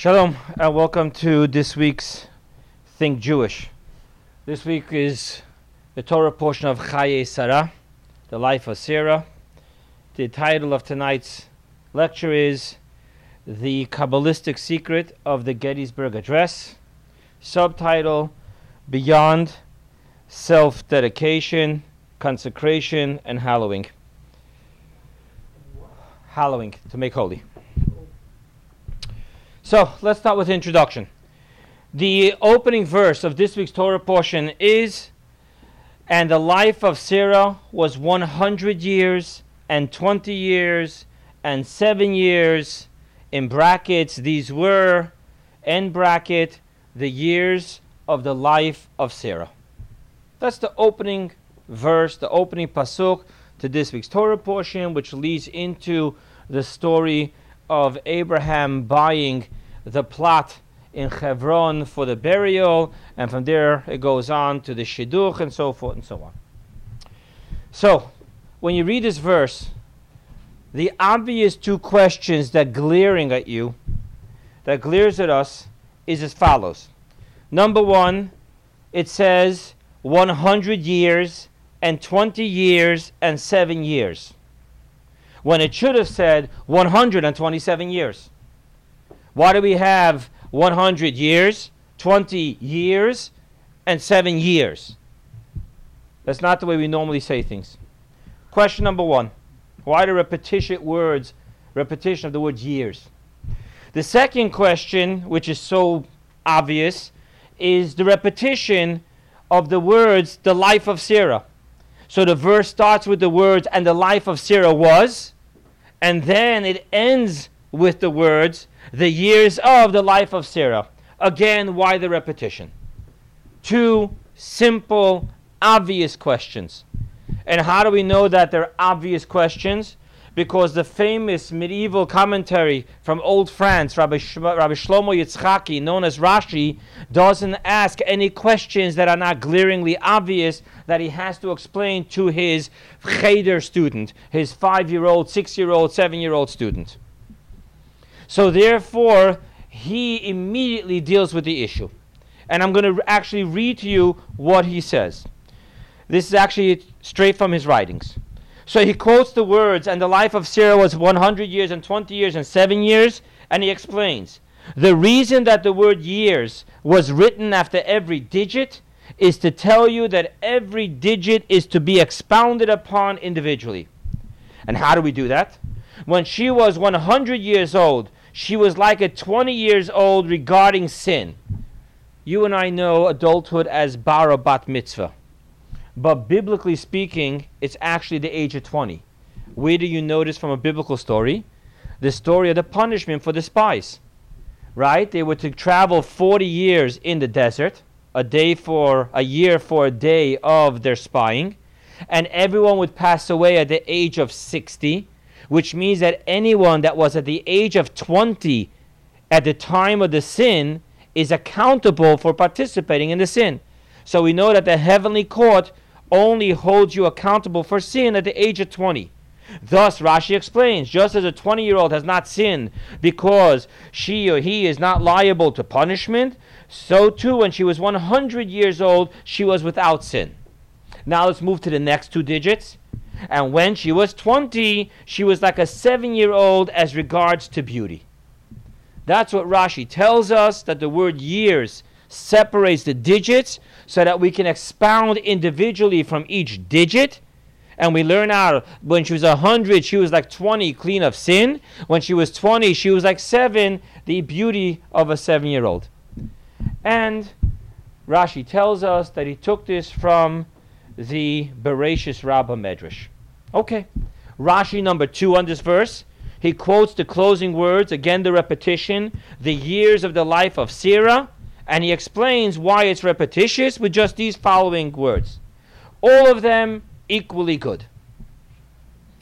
Shalom and welcome to this week's Think Jewish. This week is the Torah portion of Chaye Sarah, the life of Sarah. The title of tonight's lecture is The Kabbalistic Secret of the Gettysburg Address. Subtitle Beyond Self Dedication, Consecration, and Hallowing. Hallowing, to make holy. So let's start with the introduction. The opening verse of this week's Torah portion is And the life of Sarah was 100 years and 20 years and 7 years. In brackets, these were, end bracket, the years of the life of Sarah. That's the opening verse, the opening pasuk to this week's Torah portion, which leads into the story of Abraham buying the plot in Hebron for the burial, and from there it goes on to the Shidduch and so forth and so on. So, when you read this verse, the obvious two questions that glaring at you, that glares at us, is as follows. Number one, it says 100 years and 20 years and 7 years, when it should have said 127 years. Why do we have 100 years, 20 years, and 7 years? That's not the way we normally say things. Question number one Why the repetition words, repetition of the word years? The second question, which is so obvious, is the repetition of the words, the life of Sarah. So the verse starts with the words, and the life of Sarah was, and then it ends with the words, the years of the life of Sarah. Again, why the repetition? Two simple, obvious questions. And how do we know that they're obvious questions? Because the famous medieval commentary from Old France, Rabbi, Rabbi Shlomo Yitzchaki, known as Rashi, doesn't ask any questions that are not glaringly obvious that he has to explain to his cheder student, his five year old, six year old, seven year old student. So therefore, he immediately deals with the issue. And I'm going to actually read to you what he says. This is actually straight from his writings. So he quotes the words, and the life of Sarah was 100 years and 20 years and 7 years, and he explains. The reason that the word years was written after every digit is to tell you that every digit is to be expounded upon individually. And how do we do that? When she was 100 years old, she was like a 20 years old regarding sin. You and I know adulthood as bar bat mitzvah. But biblically speaking, it's actually the age of 20. Where do you notice from a biblical story? The story of the punishment for the spies. Right? They were to travel 40 years in the desert, a day for a year for a day of their spying, and everyone would pass away at the age of 60 which means that anyone that was at the age of 20 at the time of the sin is accountable for participating in the sin. So we know that the heavenly court only holds you accountable for sin at the age of 20. Thus, Rashi explains just as a 20 year old has not sinned because she or he is not liable to punishment, so too when she was 100 years old, she was without sin. Now let's move to the next two digits. And when she was 20, she was like a seven year old as regards to beauty. That's what Rashi tells us that the word years separates the digits so that we can expound individually from each digit. And we learn out when she was 100, she was like 20, clean of sin. When she was 20, she was like 7, the beauty of a seven year old. And Rashi tells us that he took this from the Bereshis Rabbah Medrash. Okay. Rashi number two on this verse. He quotes the closing words, again the repetition, the years of the life of Sarah, and he explains why it's repetitious with just these following words. All of them equally good.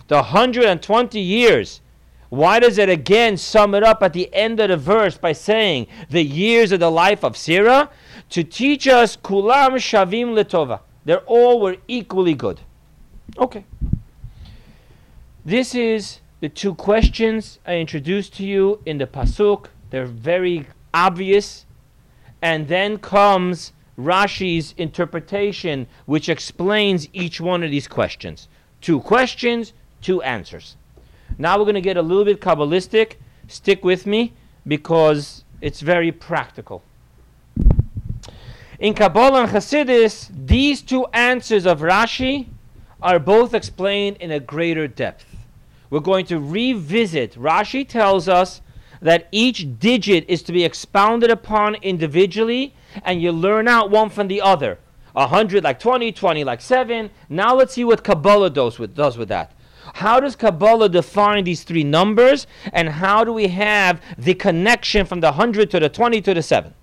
The 120 years, why does it again sum it up at the end of the verse by saying the years of the life of Sarah? To teach us kulam shavim letova. They're all were equally good. Okay. This is the two questions I introduced to you in the pasuk They're very obvious. And then comes Rashi's interpretation, which explains each one of these questions. Two questions, two answers. Now we're going to get a little bit Kabbalistic. Stick with me because it's very practical. In Kabbalah and Hasidus, these two answers of Rashi are both explained in a greater depth. We're going to revisit. Rashi tells us that each digit is to be expounded upon individually, and you learn out one from the other. 100 like 20, 20 like 7. Now let's see what Kabbalah does with, does with that. How does Kabbalah define these three numbers, and how do we have the connection from the 100 to the 20 to the 7?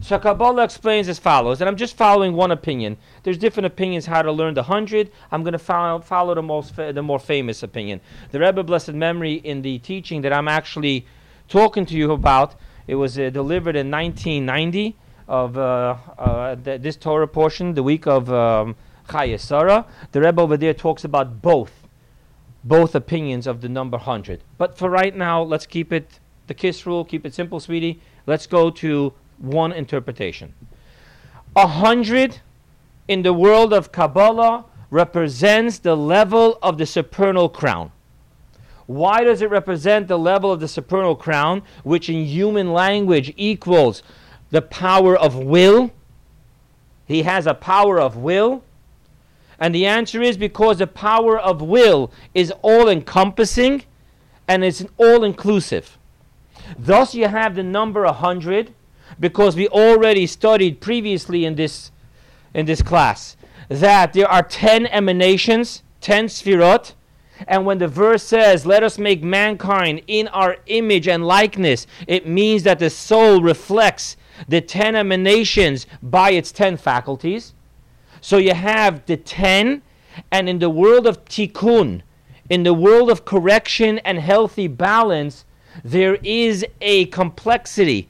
So Kabbalah explains as follows, and I'm just following one opinion. There's different opinions how to learn the hundred. I'm going to follow, follow the most fa- the more famous opinion. The Rebbe, blessed memory, in the teaching that I'm actually talking to you about, it was uh, delivered in 1990 of uh, uh, th- this Torah portion, the week of um, Chayesara. The Rebbe over there talks about both, both opinions of the number hundred. But for right now, let's keep it the kiss rule. Keep it simple, sweetie. Let's go to one interpretation. A hundred in the world of Kabbalah represents the level of the supernal crown. Why does it represent the level of the supernal crown, which in human language equals the power of will? He has a power of will. And the answer is because the power of will is all encompassing and it's all inclusive. Thus, you have the number 100 because we already studied previously in this in this class that there are 10 emanations, 10 sfirot, and when the verse says, Let us make mankind in our image and likeness, it means that the soul reflects the 10 emanations by its 10 faculties. So you have the 10, and in the world of tikkun, in the world of correction and healthy balance, there is a complexity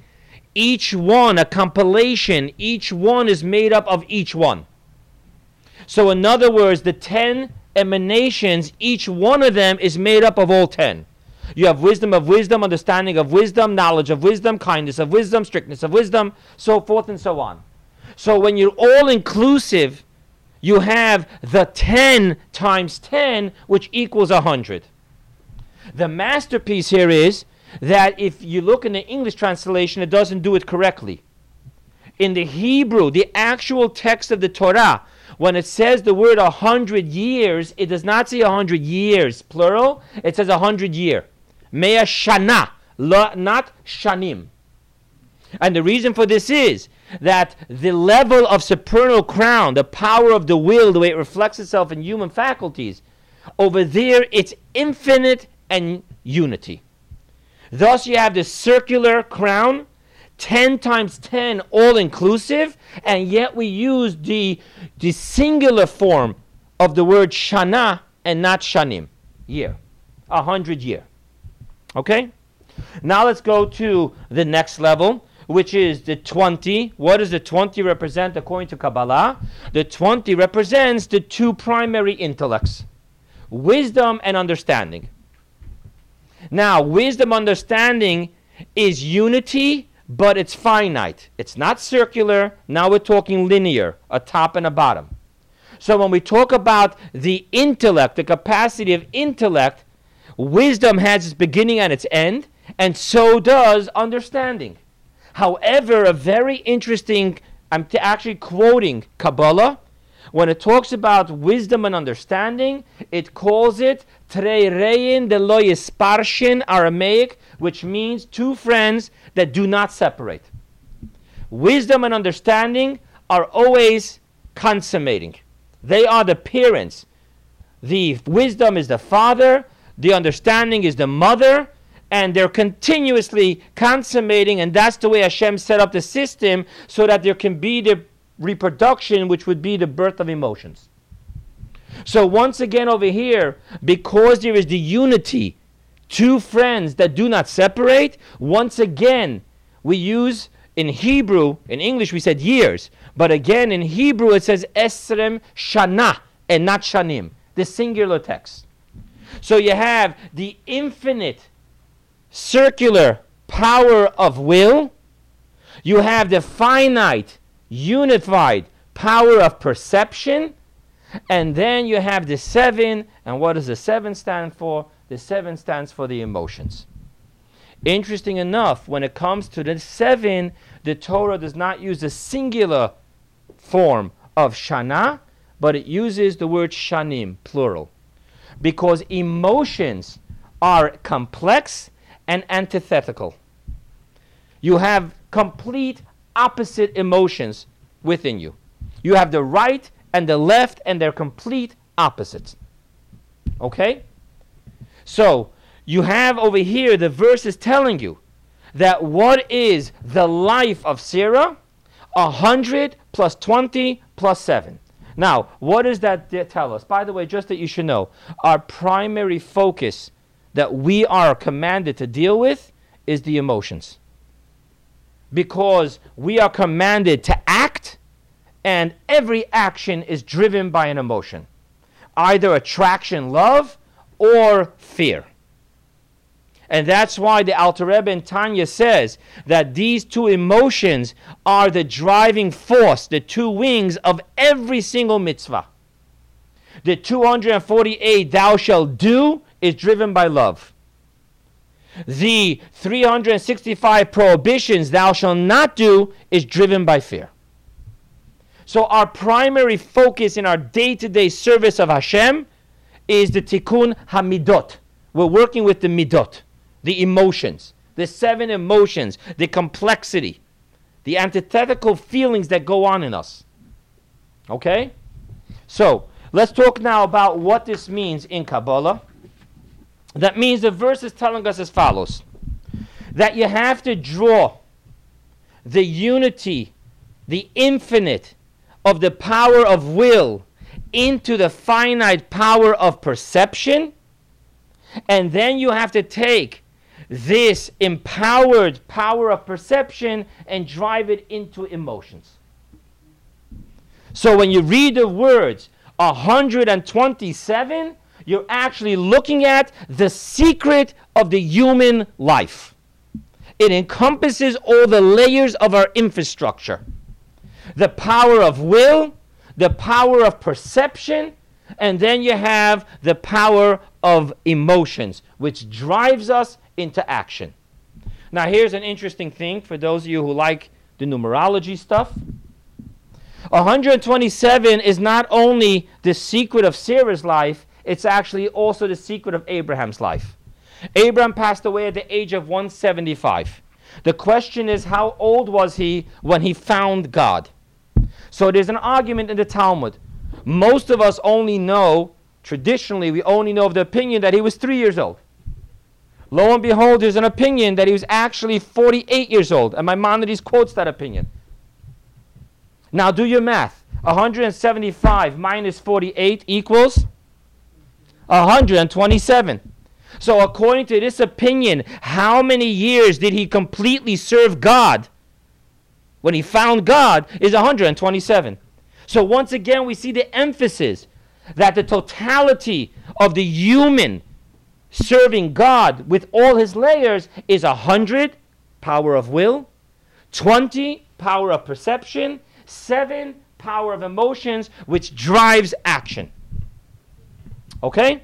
each one, a compilation, each one is made up of each one. So, in other words, the 10 emanations, each one of them is made up of all 10. You have wisdom of wisdom, understanding of wisdom, knowledge of wisdom, kindness of wisdom, strictness of wisdom, so forth and so on. So, when you're all inclusive, you have the 10 times 10, which equals 100. The masterpiece here is that if you look in the English translation, it doesn't do it correctly. In the Hebrew, the actual text of the Torah, when it says the word a hundred years, it does not say a hundred years, plural. It says a hundred year. Mea shana, not shanim. And the reason for this is that the level of supernal crown, the power of the will, the way it reflects itself in human faculties, over there it's infinite and unity. Thus, you have this circular crown, 10 times 10, all inclusive, and yet we use the, the singular form of the word shana and not shanim, year, a hundred year. Okay? Now let's go to the next level, which is the 20. What does the 20 represent according to Kabbalah? The 20 represents the two primary intellects wisdom and understanding. Now, wisdom understanding is unity, but it's finite. It's not circular. Now we're talking linear, a top and a bottom. So when we talk about the intellect, the capacity of intellect, wisdom has its beginning and its end, and so does understanding. However, a very interesting, I'm t- actually quoting Kabbalah. When it talks about wisdom and understanding, it calls it Treirein de lo yisparshin, Aramaic, which means two friends that do not separate. Wisdom and understanding are always consummating. They are the parents. The wisdom is the father, the understanding is the mother, and they're continuously consummating, and that's the way Hashem set up the system so that there can be the reproduction, which would be the birth of emotions. So once again over here, because there is the unity, two friends that do not separate, once again, we use in Hebrew, in English we said years, but again in Hebrew it says esrem shana and not shanim, the singular text. So you have the infinite circular power of will, you have the finite, unified power of perception, and then you have the seven. And what does the seven stand for? The seven stands for the emotions. Interesting enough, when it comes to the seven, the Torah does not use a singular form of shana, but it uses the word shanim, plural. Because emotions are complex and antithetical. You have complete opposite emotions within you. You have the right and the left, and they're complete opposites. Okay? So, you have over here the verse is telling you that what is the life of Sarah? A hundred plus twenty plus seven. Now, what does that tell us? By the way, just that you should know, our primary focus that we are commanded to deal with is the emotions. Because we are commanded to and every action is driven by an emotion either attraction, love, or fear. And that's why the Alter Rebbe in Tanya says that these two emotions are the driving force, the two wings of every single mitzvah. The 248 thou shalt do is driven by love. The 365 prohibitions thou shalt not do is driven by fear. So our primary focus in our day-to-day service of Hashem is the tikkun hamidot. We're working with the midot the emotions, the seven emotions, the complexity, the antithetical feelings that go on in us. Okay? So, let's talk now about what this means in Kabbalah. That means the verse is telling us as follows that you have to draw the unity, the infinite of the power of will into the finite power of perception. And then you have to take this empowered power of perception and drive it into emotions. So when you read the words 127, you're actually looking at the secret of the human life. It encompasses all the layers of our infrastructure the power of will, the power of perception, and then you have the power of emotions, which drives us into action. Now, here's an interesting thing for those of you who like the numerology stuff. 127 is not only the secret of Sarah's life, it's actually also the secret of Abraham's life. Abraham passed away at the age of 175. The question is, how old was he when he found God? So there's an argument in the Talmud. Most of us only know, traditionally, we only know of the opinion that he was three years old. Lo and behold, there's an opinion that he was actually 48 years old, and Maimonides quotes that opinion. Now do your math. 175 minus 48 equals 127. So, according to this opinion, how many years did he completely serve God when he found God is 127. So, once again, we see the emphasis that the totality of the human serving God with all his layers is a hundred power of will, 20 power of perception, seven power of emotions, which drives action. Okay?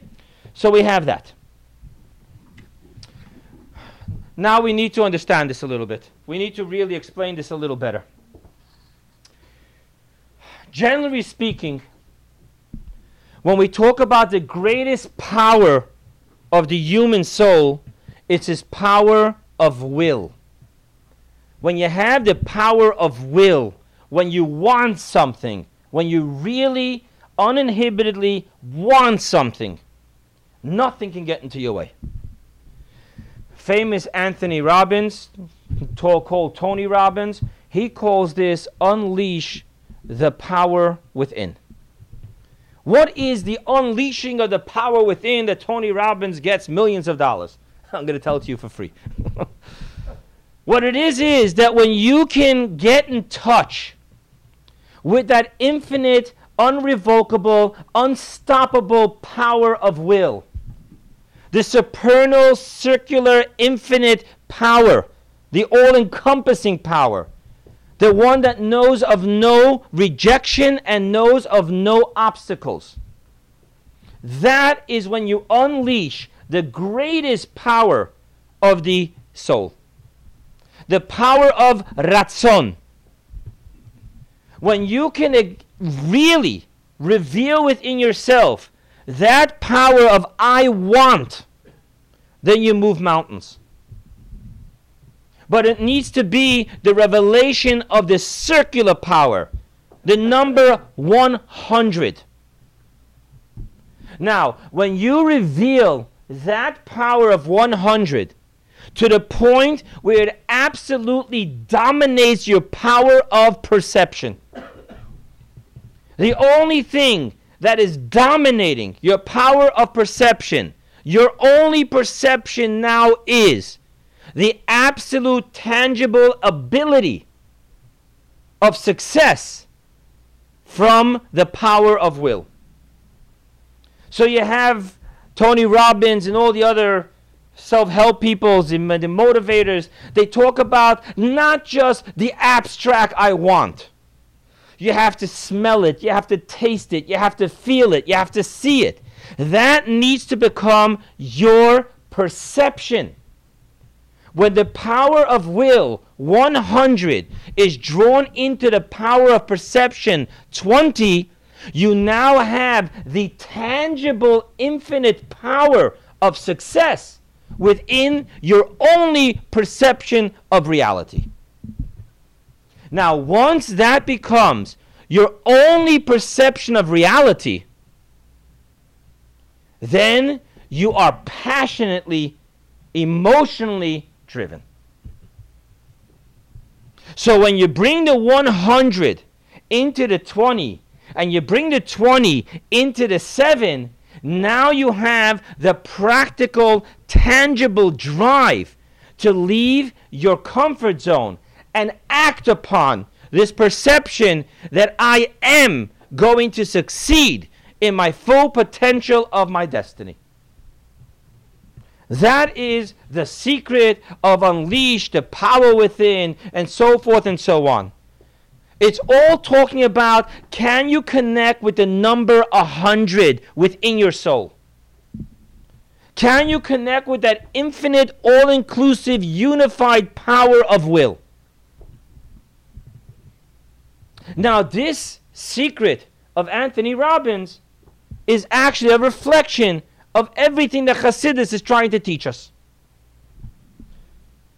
So we have that. Now we need to understand this a little bit. We need to really explain this a little better. Generally speaking, when we talk about the greatest power of the human soul, it's his power of will. When you have the power of will, when you want something, when you really uninhibitedly want something, nothing can get into your way. Famous Anthony Robbins, called Tony Robbins, he calls this unleash the power within. What is the unleashing of the power within that Tony Robbins gets millions of dollars? I'm going to tell it to you for free. what it is is that when you can get in touch with that infinite, unrevocable, unstoppable power of will, the supernal, circular, infinite power the all encompassing power, the one that knows of no rejection and knows of no obstacles. That is when you unleash the greatest power of the soul. The power of ratzon. When you can really reveal within yourself that power of I want, then you move mountains. But it needs to be the revelation of the circular power, the number 100. Now, when you reveal that power of 100 to the point where it absolutely dominates your power of perception, the only thing that is dominating your power of perception, your only perception now is the absolute tangible ability of success from the power of will. So you have Tony Robbins and all the other self-help peoples the, the motivators, they talk about not just the abstract I want. You have to smell it, you have to taste it, you have to feel it, you have to see it. That needs to become your perception. When the power of will, 100, is drawn into the power of perception, 20, you now have the tangible, infinite power of success within your only perception of reality. Now, once that becomes your only perception of reality, then you are passionately, emotionally driven. So when you bring the 100 into the 20 and you bring the 20 into the 7, now you have the practical, tangible drive to leave your comfort zone and act upon this perception that I am going to succeed in my full potential of my destiny. That is the secret of unleash the power within and so forth and so on. It's all talking about can you connect with the number 100 within your soul? Can you connect with that infinite, all inclusive, unified power of will? Now, this secret of Anthony Robbins is actually a reflection of everything that Hasidus is trying to teach us.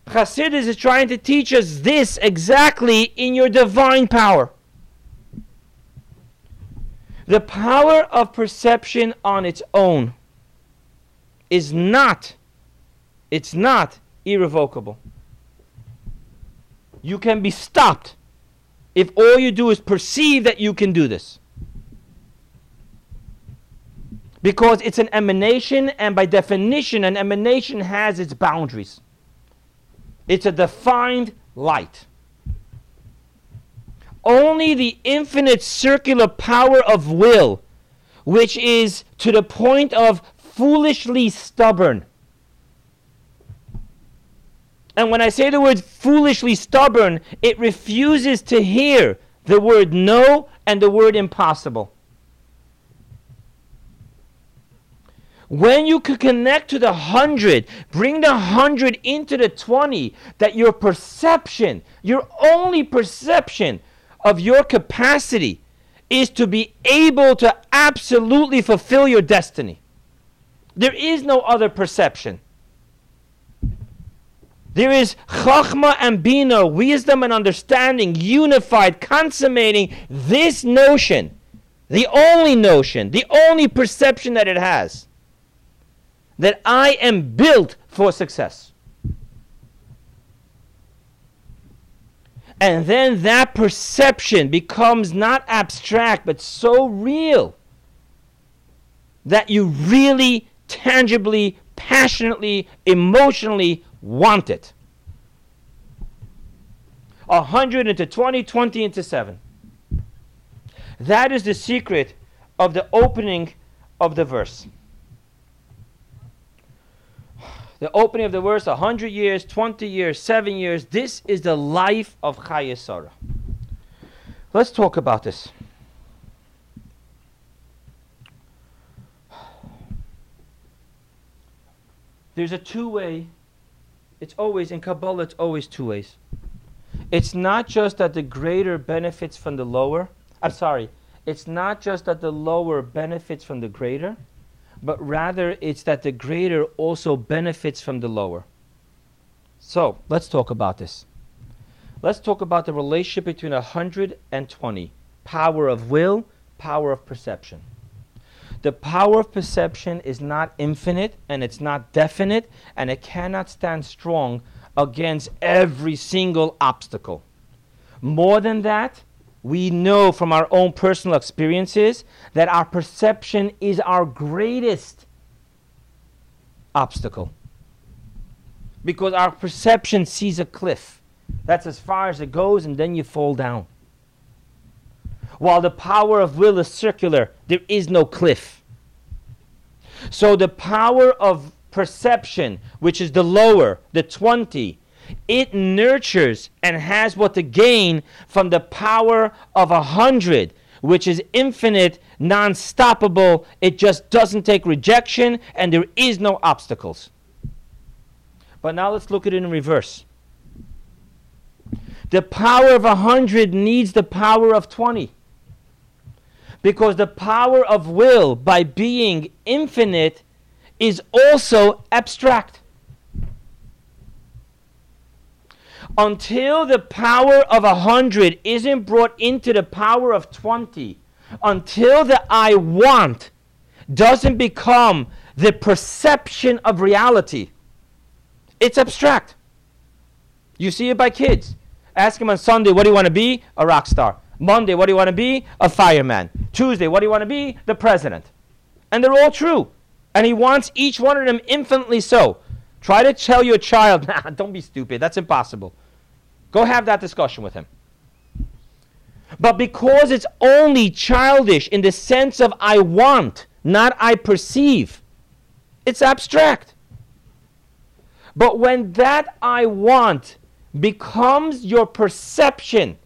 Hasidus is trying to teach us this exactly in your divine power. The power of perception on its own is not, it's not irrevocable. You can be stopped if all you do is perceive that you can do this. Because it's an emanation, and by definition, an emanation has its boundaries. It's a defined light. Only the infinite circular power of will, which is to the point of foolishly stubborn. And when I say the word foolishly stubborn, it refuses to hear the word no and the word impossible. When you could connect to the hundred, bring the hundred into the 20, that your perception, your only perception of your capacity is to be able to absolutely fulfill your destiny. There is no other perception. There is chachma and bina, wisdom and understanding, unified, consummating this notion, the only notion, the only perception that it has that I am built for success. And then that perception becomes not abstract, but so real that you really, tangibly, passionately, emotionally want it. 100 into 20, 20 into 7. That is the secret of the opening of the verse. The opening of the verse, 100 years, 20 years, 7 years. This is the life of Chayesara. Let's talk about this. There's a two way, it's always, in Kabbalah, it's always two ways. It's not just that the greater benefits from the lower. I'm sorry. It's not just that the lower benefits from the greater, but rather it's that the greater also benefits from the lower. So let's talk about this. Let's talk about the relationship between 120 power of will, power of perception. The power of perception is not infinite and it's not definite and it cannot stand strong against every single obstacle. More than that, we know from our own personal experiences that our perception is our greatest obstacle. Because our perception sees a cliff. That's as far as it goes, and then you fall down. While the power of will is circular, there is no cliff. So the power of perception, which is the lower, the 20, it nurtures and has what to gain from the power of a hundred, which is infinite, non stoppable. It just doesn't take rejection, and there is no obstacles. But now let's look at it in reverse. The power of a hundred needs the power of 20. Because the power of will, by being infinite, is also abstract. Until the power of a hundred isn't brought into the power of 20, until the I want doesn't become the perception of reality, it's abstract. You see it by kids. Ask them on Sunday, what do you want to be? A rock star. Monday, what do you want to be? A fireman. Tuesday, what do you want to be? The president. And they're all true. And he wants each one of them infinitely so. Try to tell your child, nah, don't be stupid. That's impossible. Go have that discussion with him. But because it's only childish in the sense of I want, not I perceive, it's abstract. But when that I want becomes your perception,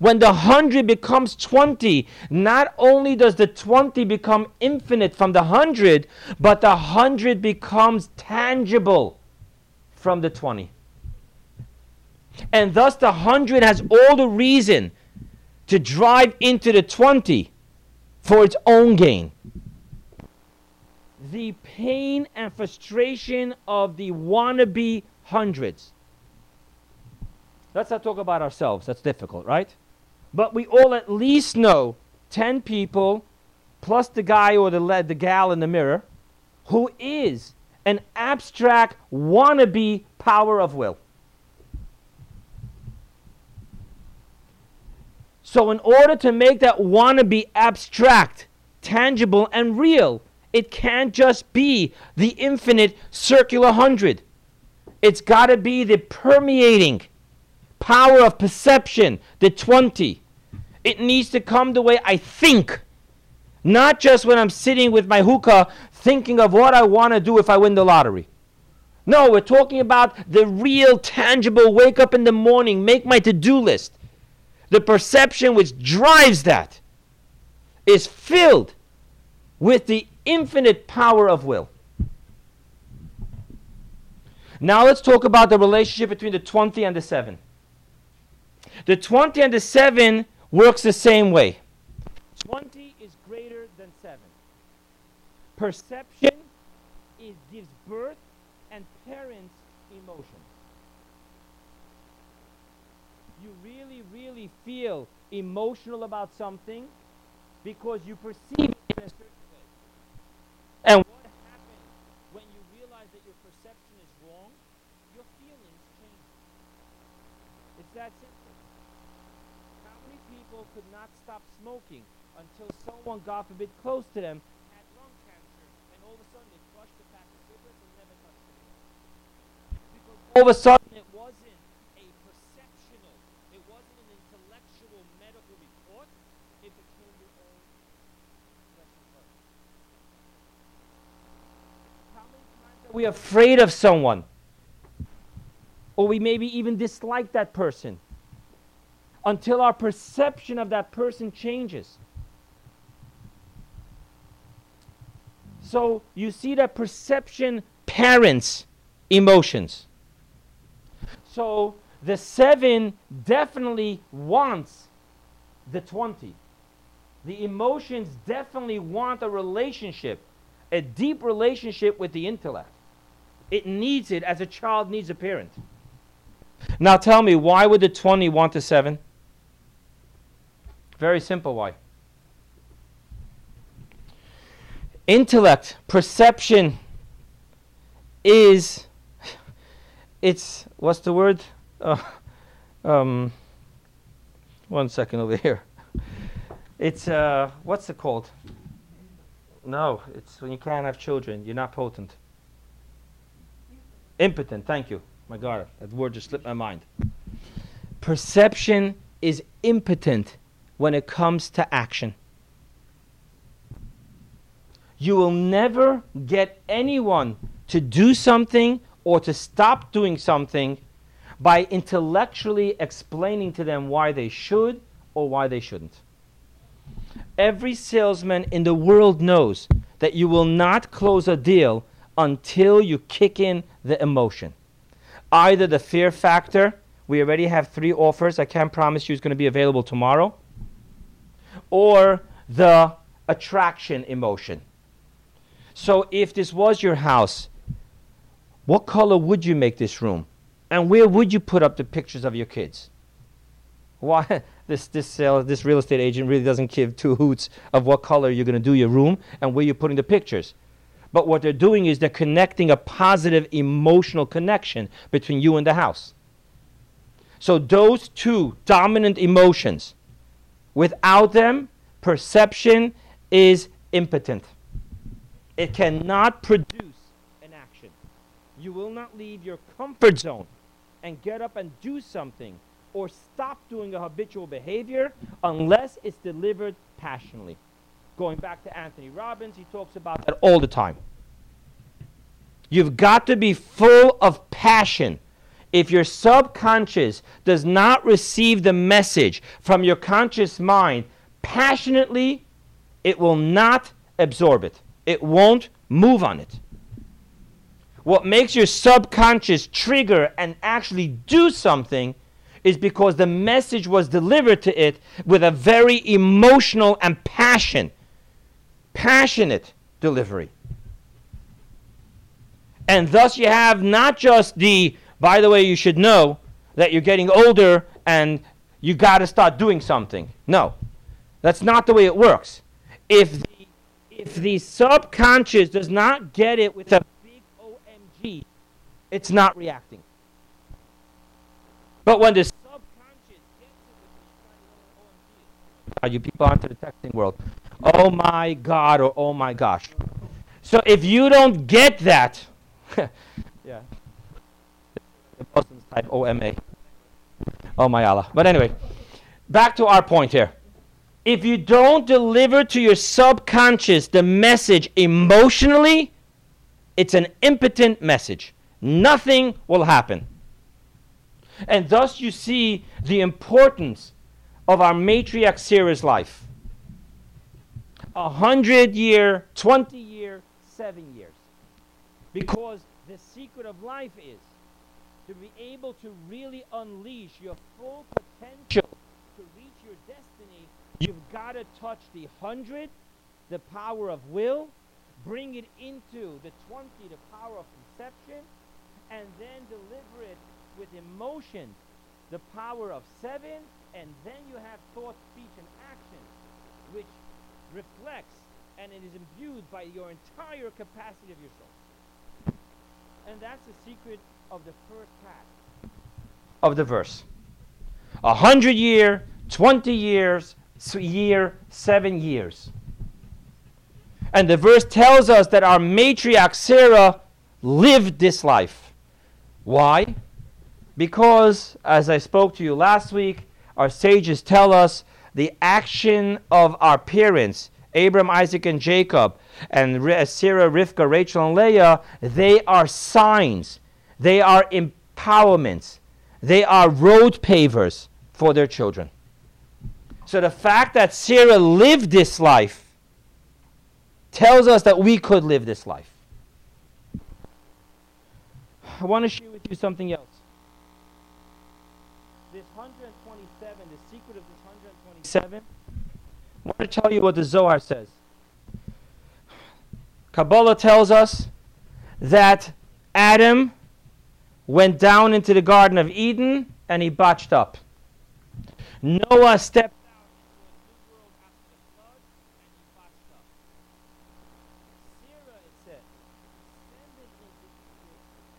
when the 100 becomes 20, not only does the 20 become infinite from the 100, but the 100 becomes tangible from the 20. And thus the 100 has all the reason to drive into the 20 for its own gain. The pain and frustration of the wannabe hundreds. Let's not talk about ourselves. That's difficult, right? But we all at least know 10 people plus the guy or the, the gal in the mirror who is an abstract wannabe power of will. So, in order to make that wannabe abstract, tangible, and real, it can't just be the infinite circular hundred. It's got to be the permeating power of perception, the 20. It needs to come the way I think. Not just when I'm sitting with my hookah thinking of what I want to do if I win the lottery. No, we're talking about the real, tangible wake up in the morning, make my to do list the perception which drives that is filled with the infinite power of will. Now let's talk about the relationship between the 20 and the 7. The 20 and the 7 works the same way. 20 is greater than 7. Perception is, gives birth and parents emotion. You really, really feel emotional about something because you perceive it in a certain way. And what happens when you realize that your perception is wrong? Your feelings change. It's that simple. How many people could not stop smoking until someone, God forbid, close to them had lung cancer, and all of a sudden they flushed a pack of cigarettes and never touched it again? Because all of a sudden it wasn't a perceptional, it wasn't an intellectual medical report, it became the We're we afraid of someone. Or we maybe even dislike that person until our perception of that person changes. So you see that perception parents emotions. So the seven definitely wants the 20. The emotions definitely want a relationship, a deep relationship with the intellect. It needs it as a child needs a parent. Now tell me, why would the 20 want the 7? Very simple why. Intellect, perception is it's what's the word? Uh, um, one second over here. It's uh, what's it called? No, it's when you can't have children. You're not potent. Impotent. Thank you. My God, that word just slipped my mind. Perception is impotent when it comes to action. You will never get anyone to do something or to stop doing something by intellectually explaining to them why they should or why they shouldn't. Every salesman in the world knows that you will not close a deal until you kick in the emotion. Either the fear factor, we already have three offers, I can't promise you it's going to be available tomorrow, or the attraction emotion. So if this was your house what color would you make this room? And where would you put up the pictures of your kids? Why this this uh, this real estate agent really doesn't give two hoots of what color you're going to do your room and where you're putting the pictures. But what they're doing is they're connecting a positive emotional connection between you and the house. So those two dominant emotions, without them, perception is impotent. It cannot produce an action. you will not leave your comfort zone and get up and do something or stop doing a habitual behavior unless it's delivered passionately. Going back to Anthony Robbins, he talks about that all the time. You've got to be full of passion. If your subconscious does not receive the message from your conscious mind passionately, it will not absorb it. It won't move on it. What makes your subconscious trigger and actually do something is because the message was delivered to it with a very emotional and passion, passionate delivery. And thus you have not just the, by the way, you should know that you're getting older and you got to start doing something. No, that's not the way it works. If the, if the subconscious does not get it with a big OMG, it's not reacting. But when the subconscious gets it, are you people onto the texting world? Oh my God or oh my gosh. So if you don't get that, yeah, the Muslims type O M A. Oh my Allah. But anyway, back to our point here. If you don't deliver to your subconscious the message emotionally, it's an impotent message. Nothing will happen. And thus you see the importance of our matriarch Sarah's life. A hundred year, 20 year, seven years. Because the secret of life is to be able to really unleash your full potential to reach your destiny, you've got to touch the hundred, the power of will, bring it into the 20, the power of conception, and then deliver it with emotion, the power of seven, and then you have thought, speech, and action, which reflects and it is imbued by your entire capacity of your soul. And that's the secret of the first half of the verse. A hundred year, twenty years, year, seven years. And the verse tells us that our matriarch Sarah lived this life. Why? Because, as I spoke to you last week, our sages tell us the action of our parents Abram, Isaac, and Jacob, and Sarah, Rivka, Rachel, and Leah, they are signs. They are empowerments. They are road pavers for their children. So the fact that Sarah lived this life tells us that we could live this life. I want to share with you something else. This 127, the secret of this 127, I want to tell you what the Zohar says. Kabbalah tells us that Adam went down into the Garden of Eden and he botched up. Noah stepped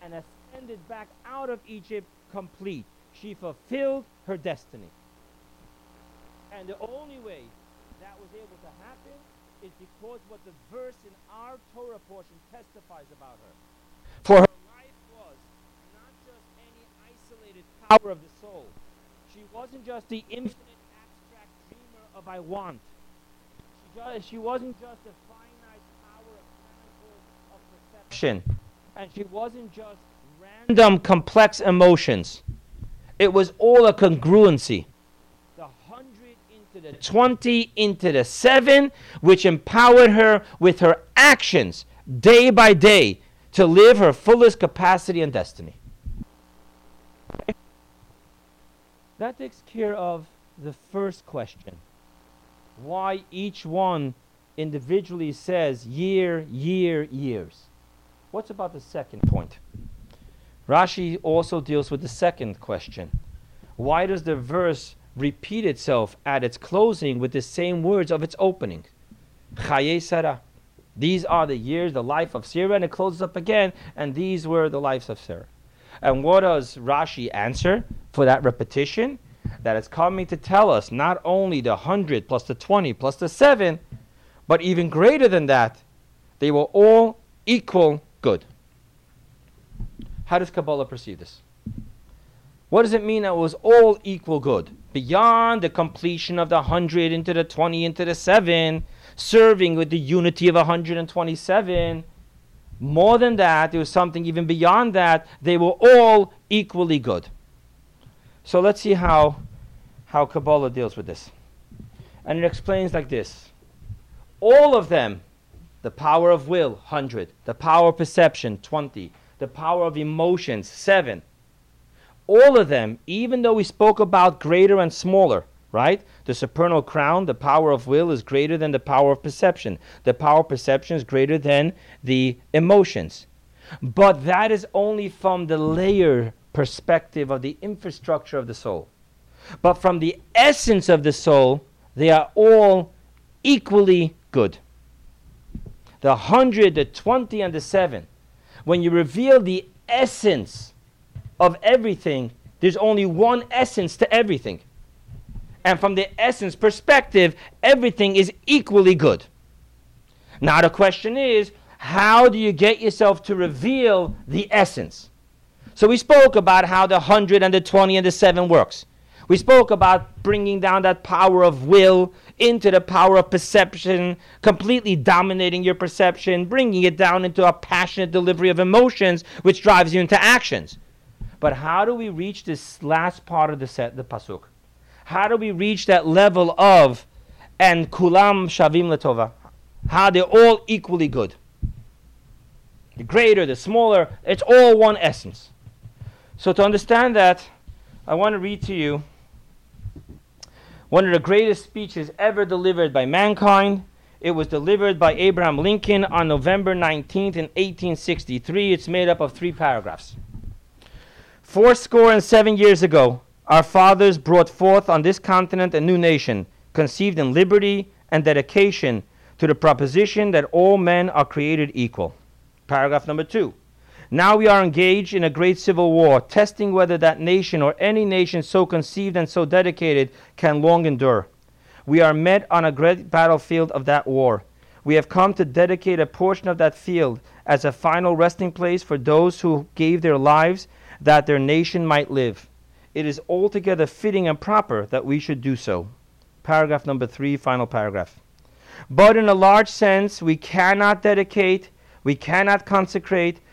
and ascended back out of Egypt complete. She fulfilled her destiny. And the only way that was able to happen is because what the verse in our Torah portion testifies about her. For her life was not just any isolated power of the soul. She wasn't just the infinite abstract dreamer of I want. She, just, she wasn't just a finite power of, of perception and she wasn't just random complex emotions. It was all a congruency. The 100 into the 20 into the 7, which empowered her with her actions day by day to live her fullest capacity and destiny. That takes care of the first question. Why each one individually says year, year, years. What's about the second point? Rashi also deals with the second question. Why does the verse repeat itself at its closing with the same words of its opening? Sarah. These are the years, the life of Sarah, and it closes up again, and these were the lives of Sarah. And what does Rashi answer for that repetition? That it's coming to tell us not only the 100 plus the 20 plus the 7, but even greater than that, they were all equal good. How does Kabbalah perceive this? What does it mean that it was all equal good? Beyond the completion of the 100 into the 20 into the 7, serving with the unity of 127. More than that, there was something even beyond that. They were all equally good. So let's see how, how Kabbalah deals with this. And it explains like this All of them the power of will, 100. The power of perception, 20. The power of emotions, 7. All of them, even though we spoke about greater and smaller, right? The supernal crown, the power of will, is greater than the power of perception. The power of perception is greater than the emotions. But that is only from the layer perspective of the infrastructure of the soul. But from the essence of the soul, they are all equally good the 100, the 20, and the 7, when you reveal the essence of everything, there's only one essence to everything. And from the essence perspective, everything is equally good. Now, the question is how do you get yourself to reveal the essence? So, we spoke about how the 100 and the 20 and the 7 works. We spoke about bringing down that power of will into the power of perception, completely dominating your perception, bringing it down into a passionate delivery of emotions, which drives you into actions. But how do we reach this last part of the set, the pasuk? How do we reach that level of and kulam shavim letova? How they're all equally good. The greater, the smaller, it's all one essence. So to understand that, I want to read to you one of the greatest speeches ever delivered by mankind. It was delivered by Abraham Lincoln on November 19th in 1863. It's made up of three paragraphs. Four score and seven years ago, our fathers brought forth on this continent a new nation, conceived in liberty and dedication to the proposition that all men are created equal. Paragraph number two. Now we are engaged in a great civil war, testing whether that nation or any nation so conceived and so dedicated can long endure. We are met on a great battlefield of that war. We have come to dedicate a portion of that field as a final resting place for those who gave their lives that their nation might live. It is altogether fitting and proper that we should do so. Paragraph number three, final paragraph. But in a large sense, we cannot dedicate, we cannot consecrate,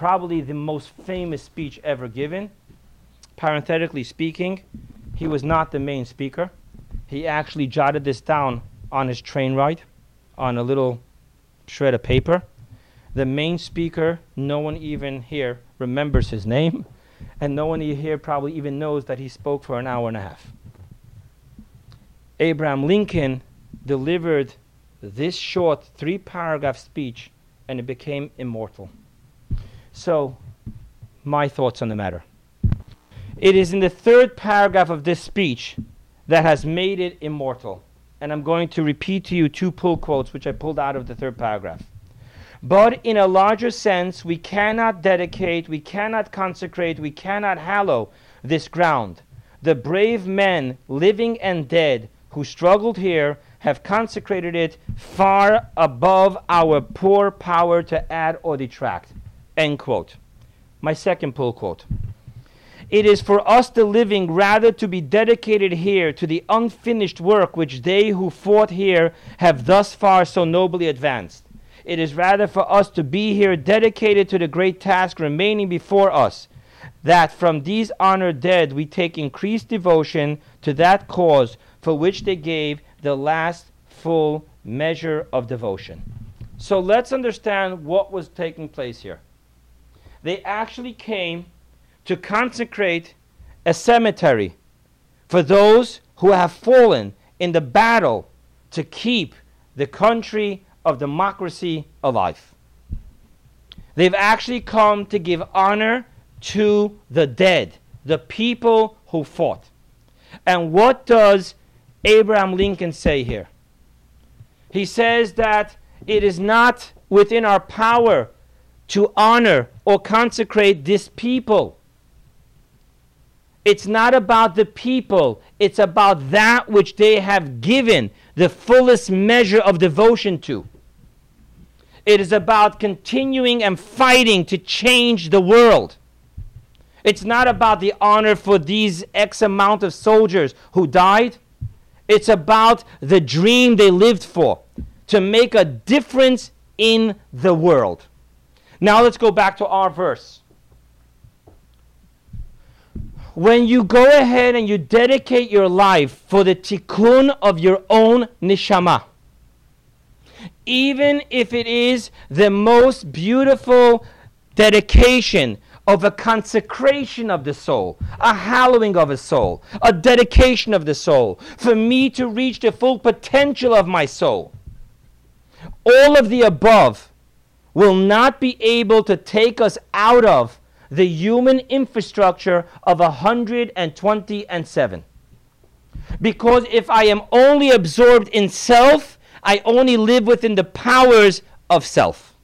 probably the most famous speech ever given. Parenthetically speaking, he was not the main speaker. He actually jotted this down on his train ride on a little shred of paper. The main speaker, no one even here remembers his name, and no one here probably even knows that he spoke for an hour and a half. Abraham Lincoln delivered this short three paragraph speech, and it became immortal. So, my thoughts on the matter. It is in the third paragraph of this speech that has made it immortal. And I'm going to repeat to you two pull quotes which I pulled out of the third paragraph. But in a larger sense, we cannot dedicate, we cannot consecrate, we cannot hallow this ground. The brave men, living and dead, who struggled here have consecrated it far above our poor power to add or detract. End quote. My second pull quote. It is for us the living rather to be dedicated here to the unfinished work which they who fought here have thus far so nobly advanced. It is rather for us to be here dedicated to the great task remaining before us, that from these honored dead we take increased devotion to that cause for which they gave the last full measure of devotion. So let's understand what was taking place here they actually came to consecrate a cemetery for those who have fallen in the battle to keep the country of democracy alive. They've actually come to give honor to the dead, the people who fought. And what does Abraham Lincoln say here? He says that it is not within our power to honor or consecrate this people. It's not about the people, it's about that which they have given the fullest measure of devotion to. It is about continuing and fighting to change the world. It's not about the honor for these X amount of soldiers who died. It's about the dream they lived for to make a difference in the world. Now let's go back to our verse. When you go ahead and you dedicate your life for the tikkun of your own neshama, even if it is the most beautiful dedication of a consecration of the soul, a hallowing of a soul, a dedication of the soul, for me to reach the full potential of my soul. All of the above will not be able to take us out of the human infrastructure of 120 and 7. Because if I am only absorbed in self, I only live within the powers of self.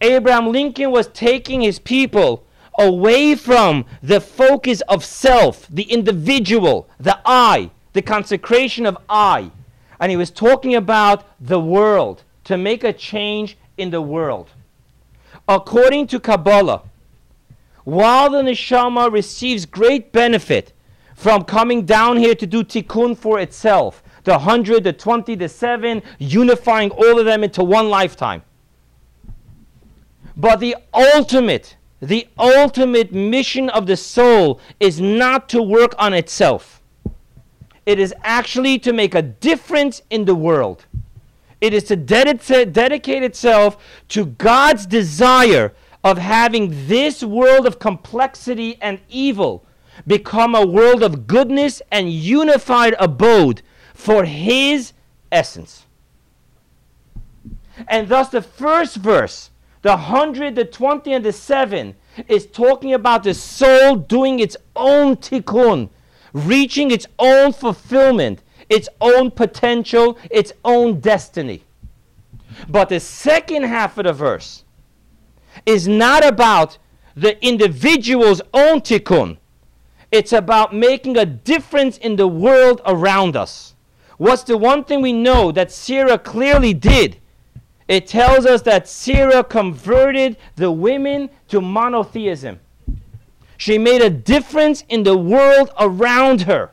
Abraham Lincoln was taking his people away from the focus of self, the individual, the I, the consecration of I. And he was talking about the world, to make a change in the world. According to Kabbalah, while the neshama receives great benefit from coming down here to do tikkun for itself, the 100, the 20, the 7, unifying all of them into one lifetime. But the ultimate, the ultimate mission of the soul is not to work on itself. It is actually to make a difference in the world. It is to dedicate, dedicate itself to God's desire of having this world of complexity and evil become a world of goodness and unified abode for His essence. And thus, the first verse, the 100, the 20, and the 7, is talking about the soul doing its own tikkun, reaching its own fulfillment, its own potential, its own destiny. But the second half of the verse is not about the individual's own tikkun. It's about making a difference in the world around us. What's the one thing we know that Sarah clearly did? It tells us that Sarah converted the women to monotheism. She made a difference in the world around her.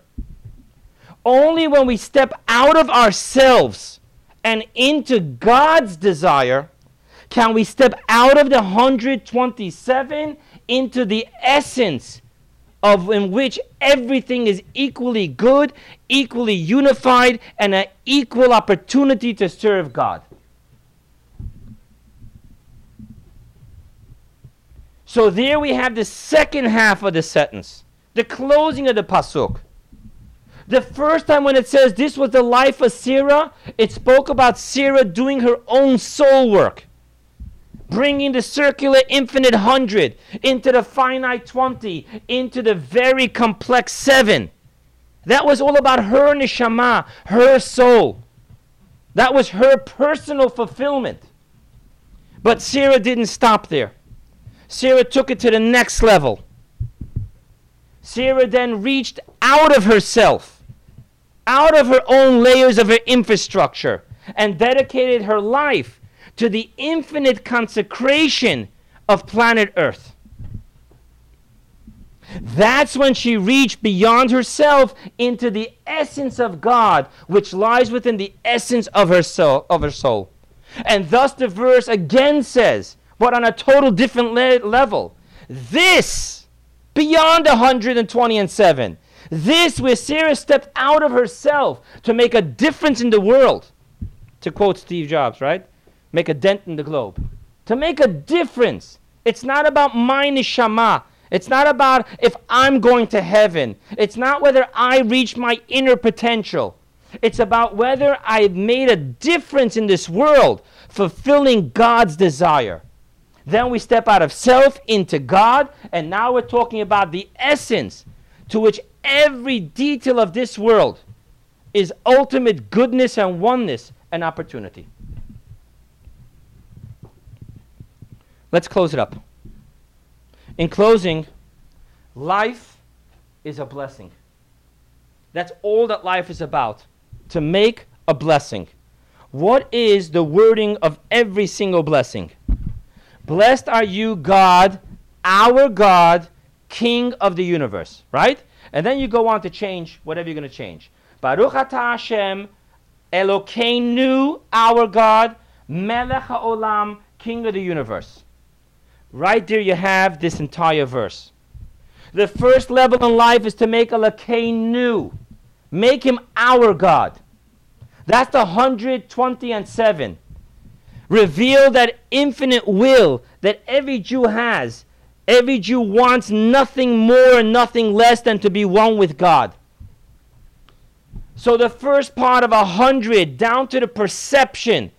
Only when we step out of ourselves and into God's desire can we step out of the 127 into the essence of in which everything is equally good, equally unified, and an equal opportunity to serve God. So there we have the second half of the sentence, the closing of the pasuk. The first time when it says this was the life of Sarah, it spoke about Sarah doing her own soul work bringing the circular infinite hundred into the finite 20, into the very complex seven. That was all about her neshama, her soul. That was her personal fulfillment. But Sarah didn't stop there. Sarah took it to the next level. Sarah then reached out of herself, out of her own layers of her infrastructure, and dedicated her life to the infinite consecration of planet Earth. That's when she reached beyond herself into the essence of God, which lies within the essence of her soul. Of her soul. And thus the verse again says, but on a total different le- level, this, beyond 120 and 7, this where Sarah stepped out of herself to make a difference in the world, to quote Steve Jobs, right? make a dent in the globe, to make a difference. It's not about my neshama. It's not about if I'm going to heaven. It's not whether I reach my inner potential. It's about whether I've made a difference in this world, fulfilling God's desire. Then we step out of self into God, and now we're talking about the essence to which every detail of this world is ultimate goodness and oneness and opportunity. Let's close it up. In closing, life is a blessing. That's all that life is about to make a blessing. What is the wording of every single blessing? Blessed are you, God, our God, King of the universe, right? And then you go on to change whatever you're going to change. Baruch atah Hashem, Elokeinu, our God, Melech haolam, King of the universe. Right there you have this entire verse. The first level in life is to make new. Make him our God. That's the 120 and 7. Reveal that infinite will that every Jew has. Every Jew wants nothing more and nothing less than to be one with God. So the first part of a hundred down to the perception,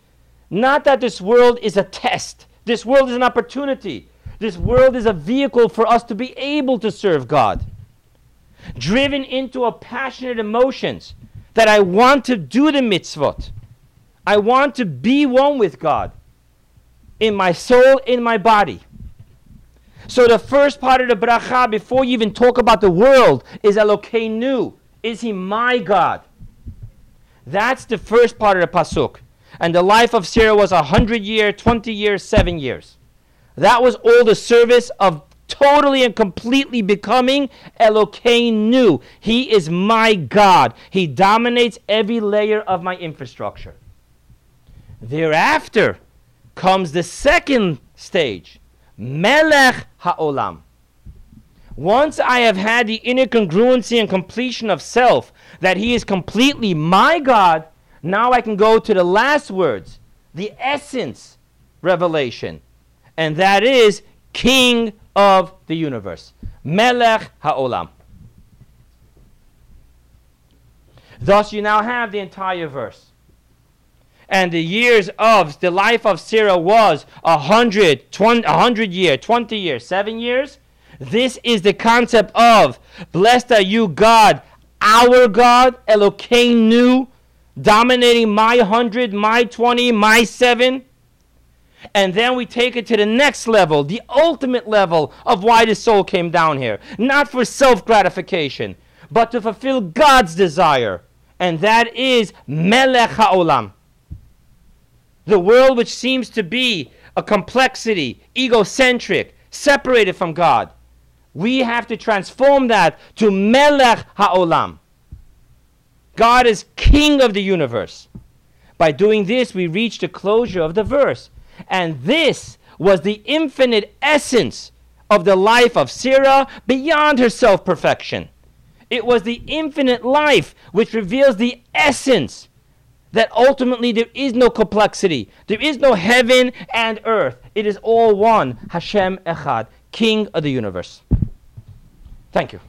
not that this world is a test, this world is an opportunity. This world is a vehicle for us to be able to serve God. Driven into a passionate emotions that I want to do the mitzvot. I want to be one with God in my soul, in my body. So the first part of the bracha, before you even talk about the world, is Elokeinu. Is he my God? That's the first part of the pasuk and the life of Sarah was a hundred years, twenty years, seven years. That was all the service of totally and completely becoming Elokeinu. He is my God. He dominates every layer of my infrastructure. Thereafter comes the second stage, Melech Ha'olam. Once I have had the inner congruency and completion of self, that he is completely my God, Now I can go to the last words, the essence revelation, and that is King of the universe, Melech Haolam. Thus, you now have the entire verse. And the years of the life of Sarah was a hundred, twenty, a hundred year, twenty years, seven years. This is the concept of blessed are you, God, our God, Elokeinu, dominating my hundred, my twenty, my seven. And then we take it to the next level, the ultimate level of why the soul came down here. Not for self gratification, but to fulfill God's desire and that is Melech HaOlam. The world which seems to be a complexity, egocentric, separated from God. We have to transform that to Melech HaOlam. God is King of the universe. By doing this, we reach the closure of the verse. And this was the infinite essence of the life of Sarah beyond her self perfection. It was the infinite life which reveals the essence that ultimately there is no complexity. There is no heaven and earth. It is all one. Hashem Echad, King of the universe. Thank you.